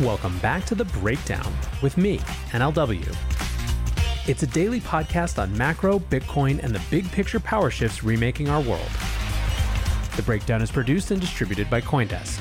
Welcome back to The Breakdown with me, NLW. It's a daily podcast on macro, Bitcoin, and the big picture power shifts remaking our world. The Breakdown is produced and distributed by Coindesk.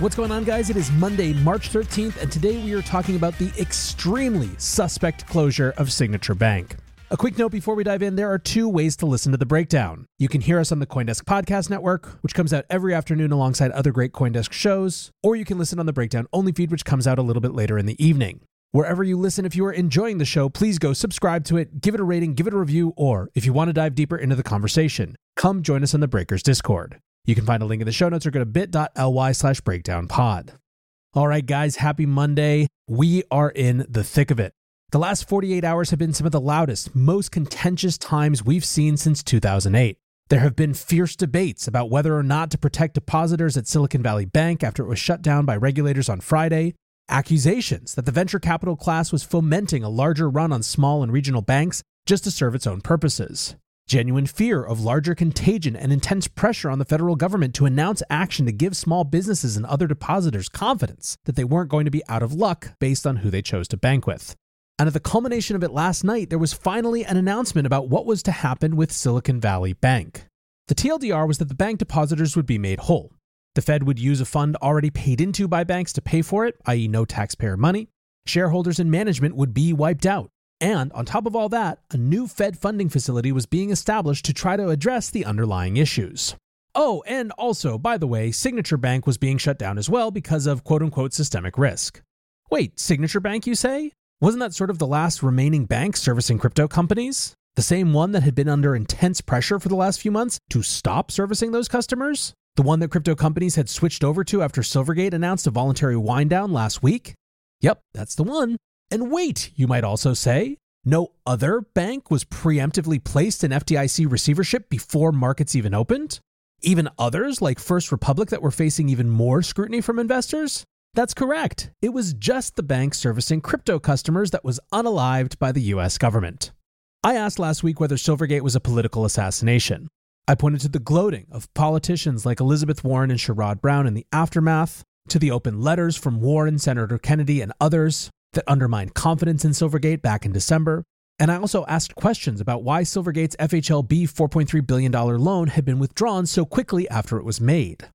What's going on, guys? It is Monday, March 13th, and today we are talking about the extremely suspect closure of Signature Bank. A quick note before we dive in there are two ways to listen to the breakdown. You can hear us on the Coindesk Podcast Network, which comes out every afternoon alongside other great Coindesk shows, or you can listen on the breakdown only feed, which comes out a little bit later in the evening. Wherever you listen, if you are enjoying the show, please go subscribe to it, give it a rating, give it a review, or if you want to dive deeper into the conversation, come join us on the Breakers Discord. You can find a link in the show notes or go to bit.ly slash breakdown pod. All right, guys, happy Monday. We are in the thick of it. The last 48 hours have been some of the loudest, most contentious times we've seen since 2008. There have been fierce debates about whether or not to protect depositors at Silicon Valley Bank after it was shut down by regulators on Friday, accusations that the venture capital class was fomenting a larger run on small and regional banks just to serve its own purposes, genuine fear of larger contagion and intense pressure on the federal government to announce action to give small businesses and other depositors confidence that they weren't going to be out of luck based on who they chose to bank with. And at the culmination of it last night, there was finally an announcement about what was to happen with Silicon Valley Bank. The TLDR was that the bank depositors would be made whole. The Fed would use a fund already paid into by banks to pay for it, i.e., no taxpayer money. Shareholders and management would be wiped out. And on top of all that, a new Fed funding facility was being established to try to address the underlying issues. Oh, and also, by the way, Signature Bank was being shut down as well because of quote unquote systemic risk. Wait, Signature Bank, you say? Wasn't that sort of the last remaining bank servicing crypto companies? The same one that had been under intense pressure for the last few months to stop servicing those customers? The one that crypto companies had switched over to after Silvergate announced a voluntary wind down last week? Yep, that's the one. And wait, you might also say, no other bank was preemptively placed in FDIC receivership before markets even opened? Even others, like First Republic, that were facing even more scrutiny from investors? That's correct. It was just the bank servicing crypto customers that was unalived by the US government. I asked last week whether Silvergate was a political assassination. I pointed to the gloating of politicians like Elizabeth Warren and Sherrod Brown in the aftermath, to the open letters from Warren, Senator Kennedy, and others, that undermined confidence in Silvergate back in December. And I also asked questions about why Silvergate's FHLB $4.3 billion loan had been withdrawn so quickly after it was made.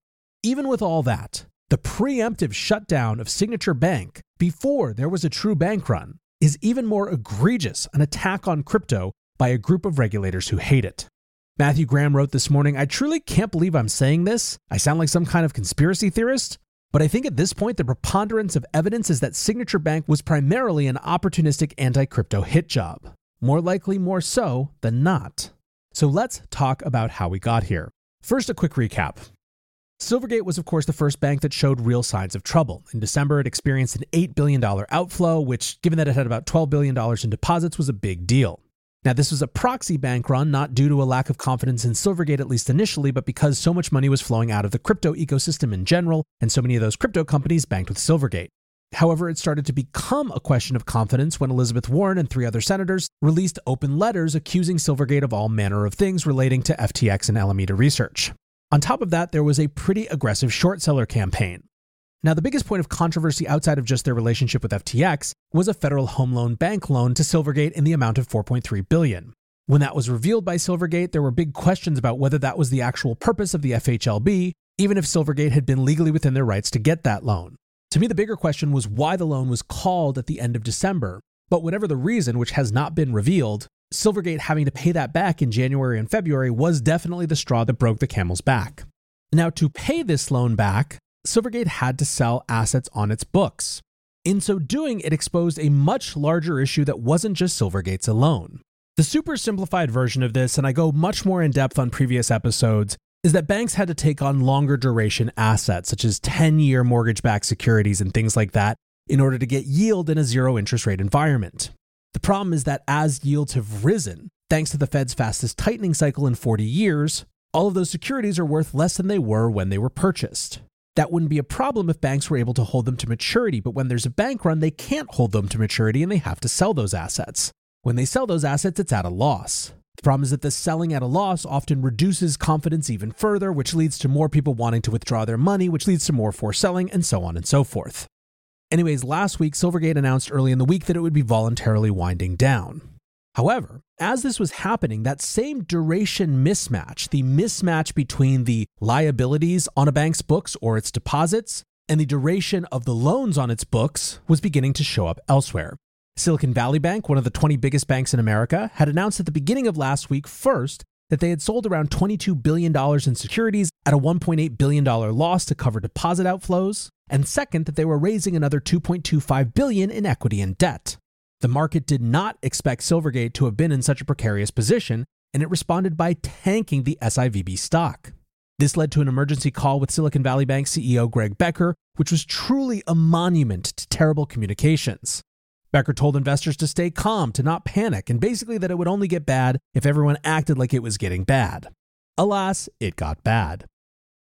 Even with all that, the preemptive shutdown of Signature Bank before there was a true bank run is even more egregious an attack on crypto by a group of regulators who hate it. Matthew Graham wrote this morning I truly can't believe I'm saying this. I sound like some kind of conspiracy theorist, but I think at this point, the preponderance of evidence is that Signature Bank was primarily an opportunistic anti crypto hit job. More likely, more so than not. So let's talk about how we got here. First, a quick recap. Silvergate was, of course, the first bank that showed real signs of trouble. In December, it experienced an $8 billion outflow, which, given that it had about $12 billion in deposits, was a big deal. Now, this was a proxy bank run, not due to a lack of confidence in Silvergate, at least initially, but because so much money was flowing out of the crypto ecosystem in general, and so many of those crypto companies banked with Silvergate. However, it started to become a question of confidence when Elizabeth Warren and three other senators released open letters accusing Silvergate of all manner of things relating to FTX and Alameda research. On top of that, there was a pretty aggressive short seller campaign. Now, the biggest point of controversy outside of just their relationship with FTX was a federal home loan bank loan to Silvergate in the amount of 4.3 billion. When that was revealed by Silvergate, there were big questions about whether that was the actual purpose of the FHLB, even if Silvergate had been legally within their rights to get that loan. To me, the bigger question was why the loan was called at the end of December. But whatever the reason, which has not been revealed, Silvergate having to pay that back in January and February was definitely the straw that broke the camel's back. Now, to pay this loan back, Silvergate had to sell assets on its books. In so doing, it exposed a much larger issue that wasn't just Silvergate's alone. The super simplified version of this, and I go much more in depth on previous episodes, is that banks had to take on longer duration assets, such as 10 year mortgage backed securities and things like that, in order to get yield in a zero interest rate environment. The problem is that as yields have risen, thanks to the Fed's fastest tightening cycle in 40 years, all of those securities are worth less than they were when they were purchased. That wouldn't be a problem if banks were able to hold them to maturity, but when there's a bank run, they can't hold them to maturity and they have to sell those assets. When they sell those assets, it's at a loss. The problem is that the selling at a loss often reduces confidence even further, which leads to more people wanting to withdraw their money, which leads to more forced selling, and so on and so forth. Anyways, last week, Silvergate announced early in the week that it would be voluntarily winding down. However, as this was happening, that same duration mismatch, the mismatch between the liabilities on a bank's books or its deposits and the duration of the loans on its books, was beginning to show up elsewhere. Silicon Valley Bank, one of the 20 biggest banks in America, had announced at the beginning of last week first that they had sold around $22 billion in securities at a $1.8 billion loss to cover deposit outflows, and second that they were raising another 2.25 billion in equity and debt. The market did not expect Silvergate to have been in such a precarious position, and it responded by tanking the SIVB stock. This led to an emergency call with Silicon Valley Bank CEO Greg Becker, which was truly a monument to terrible communications. Becker told investors to stay calm, to not panic, and basically that it would only get bad if everyone acted like it was getting bad. Alas, it got bad.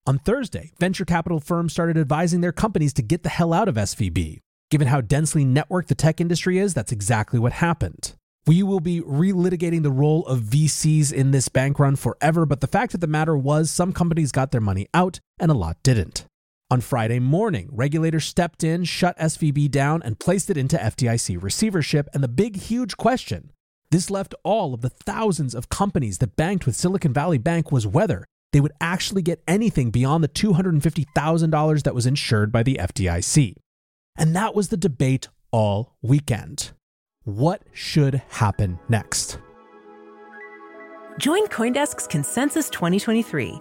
On Thursday, venture capital firms started advising their companies to get the hell out of SVB. Given how densely networked the tech industry is, that's exactly what happened. We will be relitigating the role of VCs in this bank run forever, but the fact of the matter was some companies got their money out and a lot didn't. On Friday morning, regulators stepped in, shut SVB down, and placed it into FDIC receivership. And the big, huge question this left all of the thousands of companies that banked with Silicon Valley Bank was whether they would actually get anything beyond the $250,000 that was insured by the FDIC. And that was the debate all weekend. What should happen next? Join Coindesk's Consensus 2023,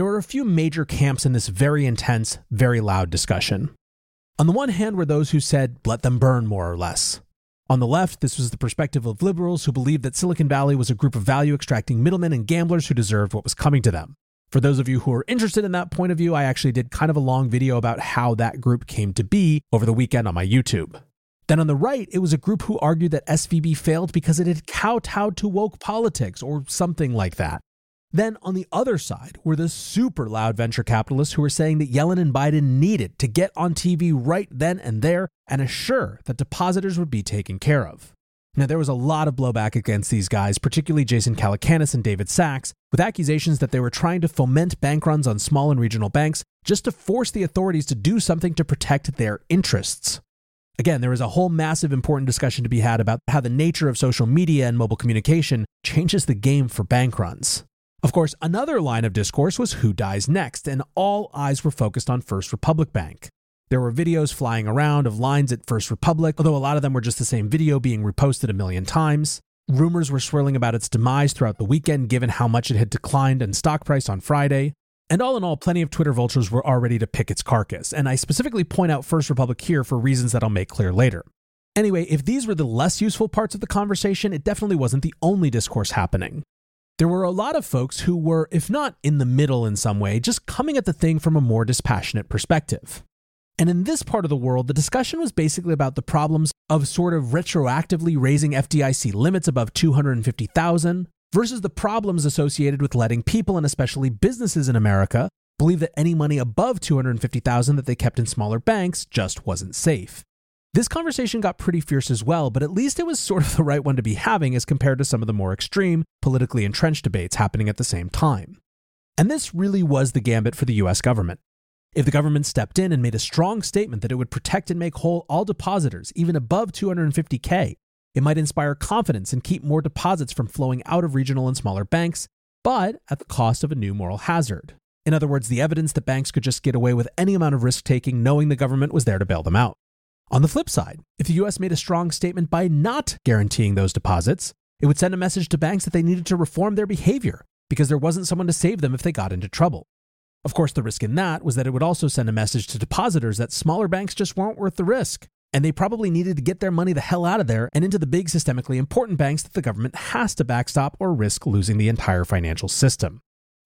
There were a few major camps in this very intense, very loud discussion. On the one hand were those who said, let them burn more or less. On the left, this was the perspective of liberals who believed that Silicon Valley was a group of value extracting middlemen and gamblers who deserved what was coming to them. For those of you who are interested in that point of view, I actually did kind of a long video about how that group came to be over the weekend on my YouTube. Then on the right, it was a group who argued that SVB failed because it had kowtowed to woke politics or something like that. Then on the other side were the super loud venture capitalists who were saying that Yellen and Biden needed to get on TV right then and there and assure that depositors would be taken care of. Now, there was a lot of blowback against these guys, particularly Jason Calacanis and David Sacks, with accusations that they were trying to foment bank runs on small and regional banks just to force the authorities to do something to protect their interests. Again, there is a whole massive important discussion to be had about how the nature of social media and mobile communication changes the game for bank runs. Of course, another line of discourse was who dies next, and all eyes were focused on First Republic Bank. There were videos flying around of lines at First Republic, although a lot of them were just the same video being reposted a million times. Rumors were swirling about its demise throughout the weekend, given how much it had declined in stock price on Friday. And all in all, plenty of Twitter vultures were already to pick its carcass, and I specifically point out First Republic here for reasons that I'll make clear later. Anyway, if these were the less useful parts of the conversation, it definitely wasn't the only discourse happening there were a lot of folks who were, if not in the middle in some way, just coming at the thing from a more dispassionate perspective. And in this part of the world, the discussion was basically about the problems of sort of retroactively raising FDIC limits above 250,000 versus the problems associated with letting people and especially businesses in America believe that any money above 250,000 that they kept in smaller banks just wasn't safe. This conversation got pretty fierce as well, but at least it was sort of the right one to be having as compared to some of the more extreme, politically entrenched debates happening at the same time. And this really was the gambit for the US government. If the government stepped in and made a strong statement that it would protect and make whole all depositors, even above 250K, it might inspire confidence and keep more deposits from flowing out of regional and smaller banks, but at the cost of a new moral hazard. In other words, the evidence that banks could just get away with any amount of risk taking knowing the government was there to bail them out. On the flip side, if the US made a strong statement by not guaranteeing those deposits, it would send a message to banks that they needed to reform their behavior because there wasn't someone to save them if they got into trouble. Of course, the risk in that was that it would also send a message to depositors that smaller banks just weren't worth the risk, and they probably needed to get their money the hell out of there and into the big systemically important banks that the government has to backstop or risk losing the entire financial system.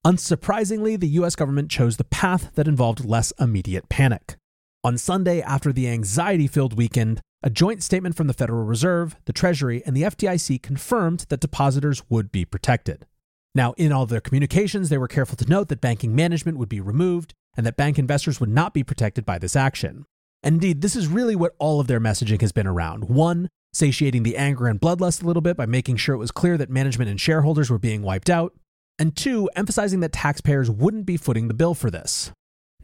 Unsurprisingly, the US government chose the path that involved less immediate panic. On Sunday, after the anxiety filled weekend, a joint statement from the Federal Reserve, the Treasury, and the FDIC confirmed that depositors would be protected. Now, in all their communications, they were careful to note that banking management would be removed and that bank investors would not be protected by this action. Indeed, this is really what all of their messaging has been around. One, satiating the anger and bloodlust a little bit by making sure it was clear that management and shareholders were being wiped out. And two, emphasizing that taxpayers wouldn't be footing the bill for this.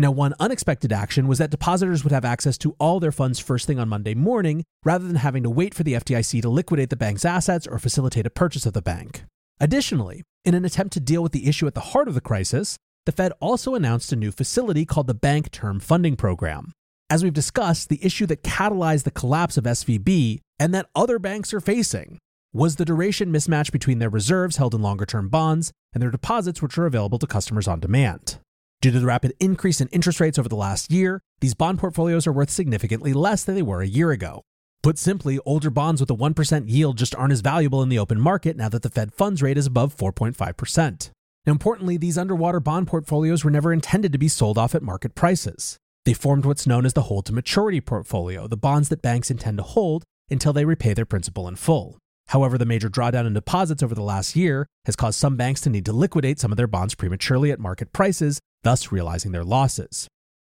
Now, one unexpected action was that depositors would have access to all their funds first thing on Monday morning, rather than having to wait for the FDIC to liquidate the bank's assets or facilitate a purchase of the bank. Additionally, in an attempt to deal with the issue at the heart of the crisis, the Fed also announced a new facility called the Bank Term Funding Program. As we've discussed, the issue that catalyzed the collapse of SVB and that other banks are facing was the duration mismatch between their reserves held in longer term bonds and their deposits, which are available to customers on demand. Due to the rapid increase in interest rates over the last year, these bond portfolios are worth significantly less than they were a year ago. Put simply, older bonds with a 1% yield just aren't as valuable in the open market now that the Fed funds rate is above 4.5%. Now, importantly, these underwater bond portfolios were never intended to be sold off at market prices. They formed what's known as the hold to maturity portfolio, the bonds that banks intend to hold until they repay their principal in full. However, the major drawdown in deposits over the last year has caused some banks to need to liquidate some of their bonds prematurely at market prices, thus realizing their losses.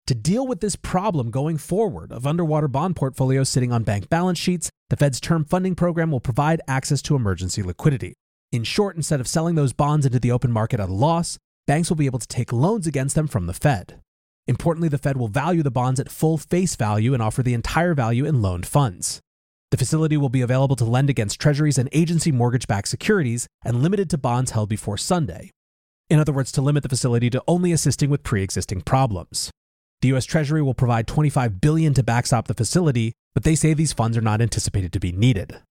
To deal with this problem going forward of underwater bond portfolios sitting on bank balance sheets, the Fed's term funding program will provide access to emergency liquidity. In short, instead of selling those bonds into the open market at a loss, banks will be able to take loans against them from the Fed. Importantly, the Fed will value the bonds at full face value and offer the entire value in loaned funds. The facility will be available to lend against treasuries and agency mortgage backed securities and limited to bonds held before Sunday. In other words, to limit the facility to only assisting with pre existing problems. The US Treasury will provide 25 billion to backstop the facility, but they say these funds are not anticipated to be needed.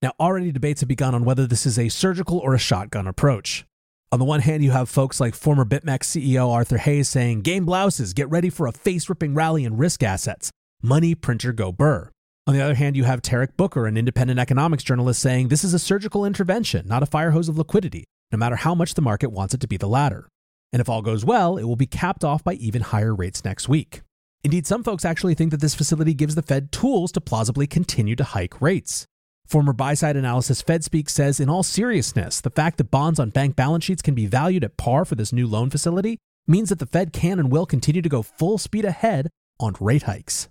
Now, already debates have begun on whether this is a surgical or a shotgun approach. On the one hand, you have folks like former BitMEX CEO Arthur Hayes saying, Game blouses, get ready for a face ripping rally in risk assets. Money, printer, go burr. On the other hand, you have Tarek Booker, an independent economics journalist, saying this is a surgical intervention, not a fire hose of liquidity, no matter how much the market wants it to be the latter and if all goes well, it will be capped off by even higher rates next week. Indeed, some folks actually think that this facility gives the Fed tools to plausibly continue to hike rates. Former buy side analysis FedSpeak says, in all seriousness, the fact that bonds on bank balance sheets can be valued at par for this new loan facility means that the Fed can and will continue to go full speed ahead on rate hikes.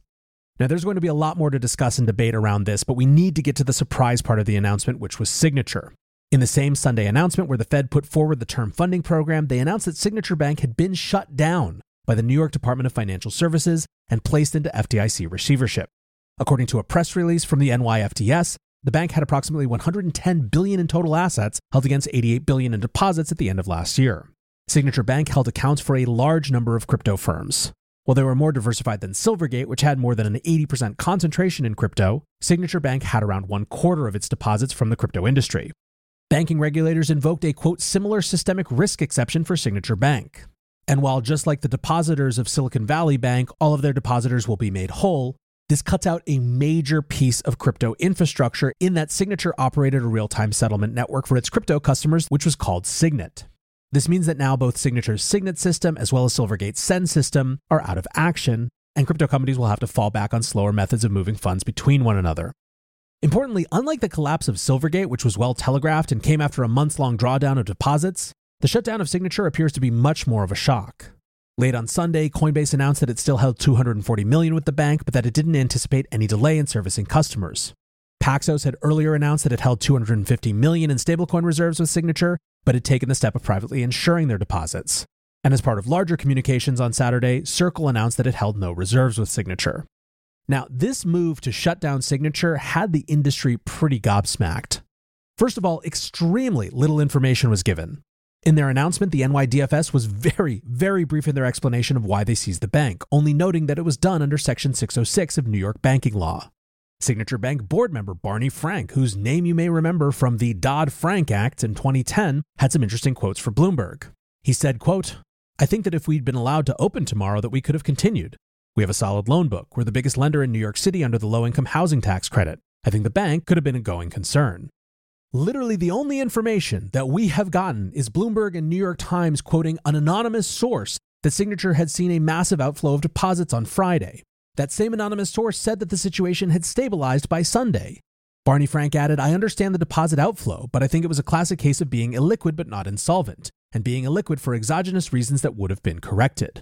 Now, there's going to be a lot more to discuss and debate around this, but we need to get to the surprise part of the announcement, which was signature. In the same Sunday announcement where the Fed put forward the term funding program, they announced that Signature Bank had been shut down by the New York Department of Financial Services and placed into FDIC receivership. According to a press release from the NYFDS, the bank had approximately 110 billion in total assets held against 88 billion in deposits at the end of last year. Signature Bank held accounts for a large number of crypto firms. While they were more diversified than Silvergate, which had more than an 80% concentration in crypto, Signature Bank had around one quarter of its deposits from the crypto industry. Banking regulators invoked a quote similar systemic risk exception for Signature Bank. And while just like the depositors of Silicon Valley Bank, all of their depositors will be made whole, this cuts out a major piece of crypto infrastructure in that Signature operated a real time settlement network for its crypto customers, which was called Signet. This means that now both Signature's Signet system as well as Silvergate's SEN system are out of action, and crypto companies will have to fall back on slower methods of moving funds between one another. Importantly, unlike the collapse of Silvergate, which was well telegraphed and came after a months long drawdown of deposits, the shutdown of Signature appears to be much more of a shock. Late on Sunday, Coinbase announced that it still held 240 million with the bank, but that it didn't anticipate any delay in servicing customers. Paxos had earlier announced that it held 250 million in stablecoin reserves with Signature, but had taken the step of privately insuring their deposits. And as part of larger communications on Saturday, Circle announced that it held no reserves with Signature. Now, this move to shut down Signature had the industry pretty gobsmacked. First of all, extremely little information was given. In their announcement, the NYDFS was very, very brief in their explanation of why they seized the bank, only noting that it was done under Section 606 of New York banking law. Signature Bank board member Barney Frank, whose name you may remember from the Dodd-Frank Act in 2010, had some interesting quotes for Bloomberg. He said, quote, I think that if we'd been allowed to open tomorrow that we could have continued. We have a solid loan book. We're the biggest lender in New York City under the low-income housing tax credit. I think the bank could have been a going concern. Literally, the only information that we have gotten is Bloomberg and New York Times quoting an anonymous source that Signature had seen a massive outflow of deposits on Friday. That same anonymous source said that the situation had stabilized by Sunday. Barney Frank added, I understand the deposit outflow, but I think it was a classic case of being illiquid but not insolvent, and being illiquid for exogenous reasons that would have been corrected.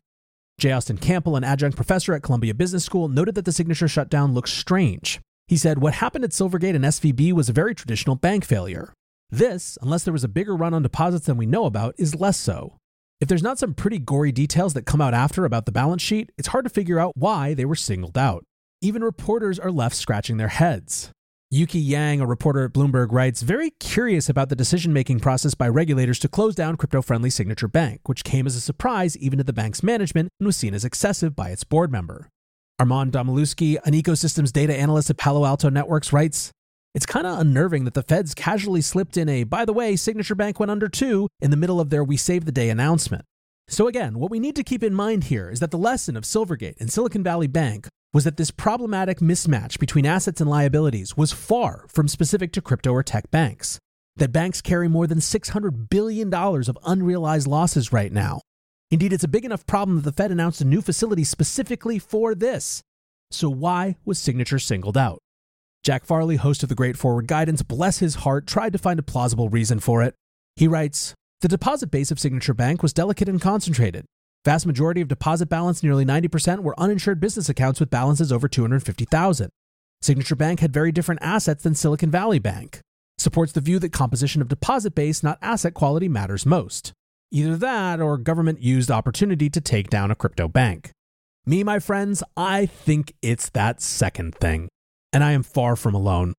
J. Austin Campbell, an adjunct professor at Columbia Business School, noted that the signature shutdown looks strange. He said, What happened at Silvergate and SVB was a very traditional bank failure. This, unless there was a bigger run on deposits than we know about, is less so. If there's not some pretty gory details that come out after about the balance sheet, it's hard to figure out why they were singled out. Even reporters are left scratching their heads. Yueqi Yang, a reporter at Bloomberg, writes, very curious about the decision making process by regulators to close down crypto friendly Signature Bank, which came as a surprise even to the bank's management and was seen as excessive by its board member. Armand Domalewski, an ecosystems data analyst at Palo Alto Networks, writes It's kind of unnerving that the feds casually slipped in a, by the way, Signature Bank went under too, in the middle of their We Saved the Day announcement. So, again, what we need to keep in mind here is that the lesson of Silvergate and Silicon Valley Bank was that this problematic mismatch between assets and liabilities was far from specific to crypto or tech banks. That banks carry more than $600 billion of unrealized losses right now, Indeed, it's a big enough problem that the Fed announced a new facility specifically for this. So, why was Signature singled out? Jack Farley, host of the Great Forward Guidance, bless his heart, tried to find a plausible reason for it. He writes The deposit base of Signature Bank was delicate and concentrated. Vast majority of deposit balance, nearly 90%, were uninsured business accounts with balances over 250,000. Signature Bank had very different assets than Silicon Valley Bank. Supports the view that composition of deposit base, not asset quality, matters most. Either that or government used opportunity to take down a crypto bank. Me, my friends, I think it's that second thing. And I am far from alone.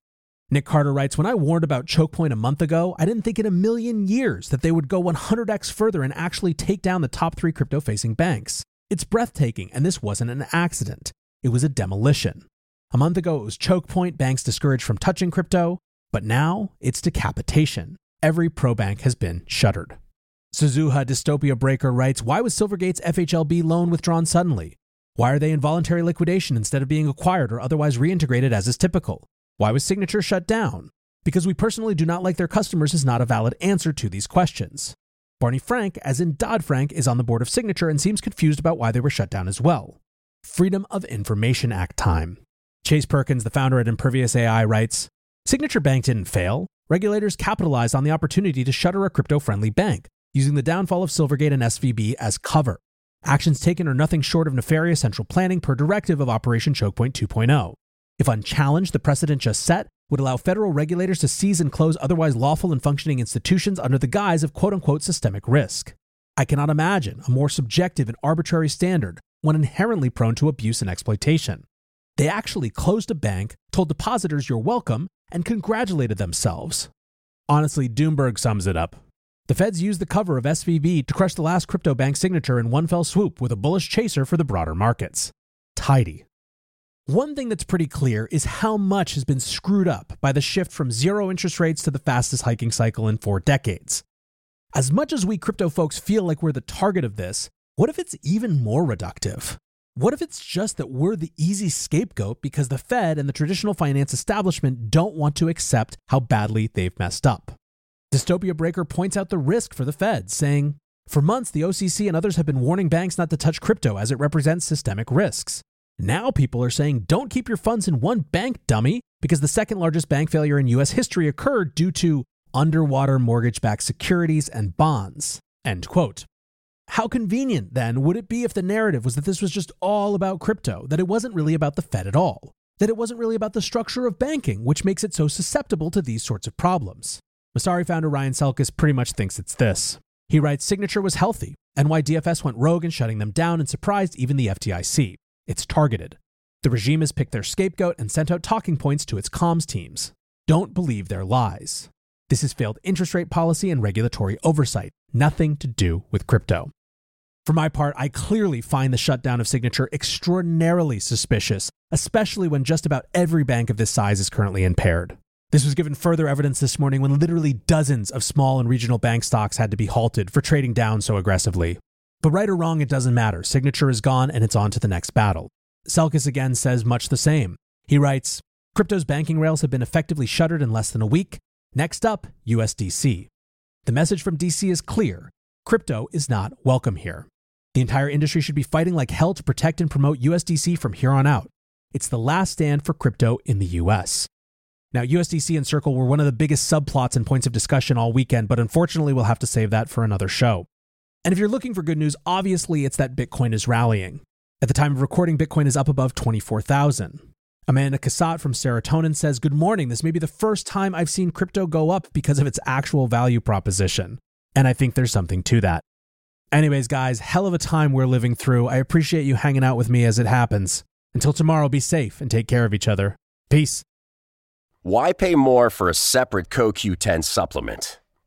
Nick Carter writes When I warned about Chokepoint a month ago, I didn't think in a million years that they would go 100x further and actually take down the top three crypto facing banks. It's breathtaking, and this wasn't an accident. It was a demolition. A month ago, it was Chokepoint, banks discouraged from touching crypto, but now it's decapitation. Every pro bank has been shuttered. Suzuha Dystopia Breaker writes Why was Silvergate's FHLB loan withdrawn suddenly? Why are they in voluntary liquidation instead of being acquired or otherwise reintegrated as is typical? Why was Signature shut down? Because we personally do not like their customers is not a valid answer to these questions. Barney Frank, as in Dodd Frank, is on the board of Signature and seems confused about why they were shut down as well. Freedom of Information Act time. Chase Perkins, the founder at Impervious AI, writes Signature Bank didn't fail. Regulators capitalized on the opportunity to shutter a crypto friendly bank using the downfall of Silvergate and SVB as cover. Actions taken are nothing short of nefarious central planning per directive of Operation Chokepoint 2.0. If unchallenged, the precedent just set would allow federal regulators to seize and close otherwise lawful and functioning institutions under the guise of quote unquote systemic risk. I cannot imagine a more subjective and arbitrary standard, one inherently prone to abuse and exploitation. They actually closed a bank, told depositors you're welcome, and congratulated themselves. Honestly, Doomberg sums it up. The feds used the cover of SVB to crush the last crypto bank signature in one fell swoop with a bullish chaser for the broader markets. Tidy. One thing that's pretty clear is how much has been screwed up by the shift from zero interest rates to the fastest hiking cycle in four decades. As much as we crypto folks feel like we're the target of this, what if it's even more reductive? What if it's just that we're the easy scapegoat because the Fed and the traditional finance establishment don't want to accept how badly they've messed up? Dystopia Breaker points out the risk for the Fed, saying, For months, the OCC and others have been warning banks not to touch crypto as it represents systemic risks. Now people are saying don't keep your funds in one bank, dummy, because the second largest bank failure in US history occurred due to underwater mortgage backed securities and bonds. End quote. How convenient, then, would it be if the narrative was that this was just all about crypto, that it wasn't really about the Fed at all, that it wasn't really about the structure of banking, which makes it so susceptible to these sorts of problems? Messari founder Ryan Selkis pretty much thinks it's this. He writes Signature was healthy, and NYDFS went rogue in shutting them down and surprised even the FDIC. It's targeted. The regime has picked their scapegoat and sent out talking points to its comms teams. Don't believe their lies. This is failed interest rate policy and regulatory oversight, nothing to do with crypto. For my part, I clearly find the shutdown of Signature extraordinarily suspicious, especially when just about every bank of this size is currently impaired. This was given further evidence this morning when literally dozens of small and regional bank stocks had to be halted for trading down so aggressively. But right or wrong, it doesn't matter. Signature is gone and it's on to the next battle. Selkis again says much the same. He writes Crypto's banking rails have been effectively shuttered in less than a week. Next up, USDC. The message from DC is clear crypto is not welcome here. The entire industry should be fighting like hell to protect and promote USDC from here on out. It's the last stand for crypto in the US. Now, USDC and Circle were one of the biggest subplots and points of discussion all weekend, but unfortunately, we'll have to save that for another show. And if you're looking for good news, obviously it's that Bitcoin is rallying. At the time of recording, Bitcoin is up above 24,000. Amanda Cassatt from Serotonin says, Good morning. This may be the first time I've seen crypto go up because of its actual value proposition. And I think there's something to that. Anyways, guys, hell of a time we're living through. I appreciate you hanging out with me as it happens. Until tomorrow, be safe and take care of each other. Peace. Why pay more for a separate CoQ10 supplement?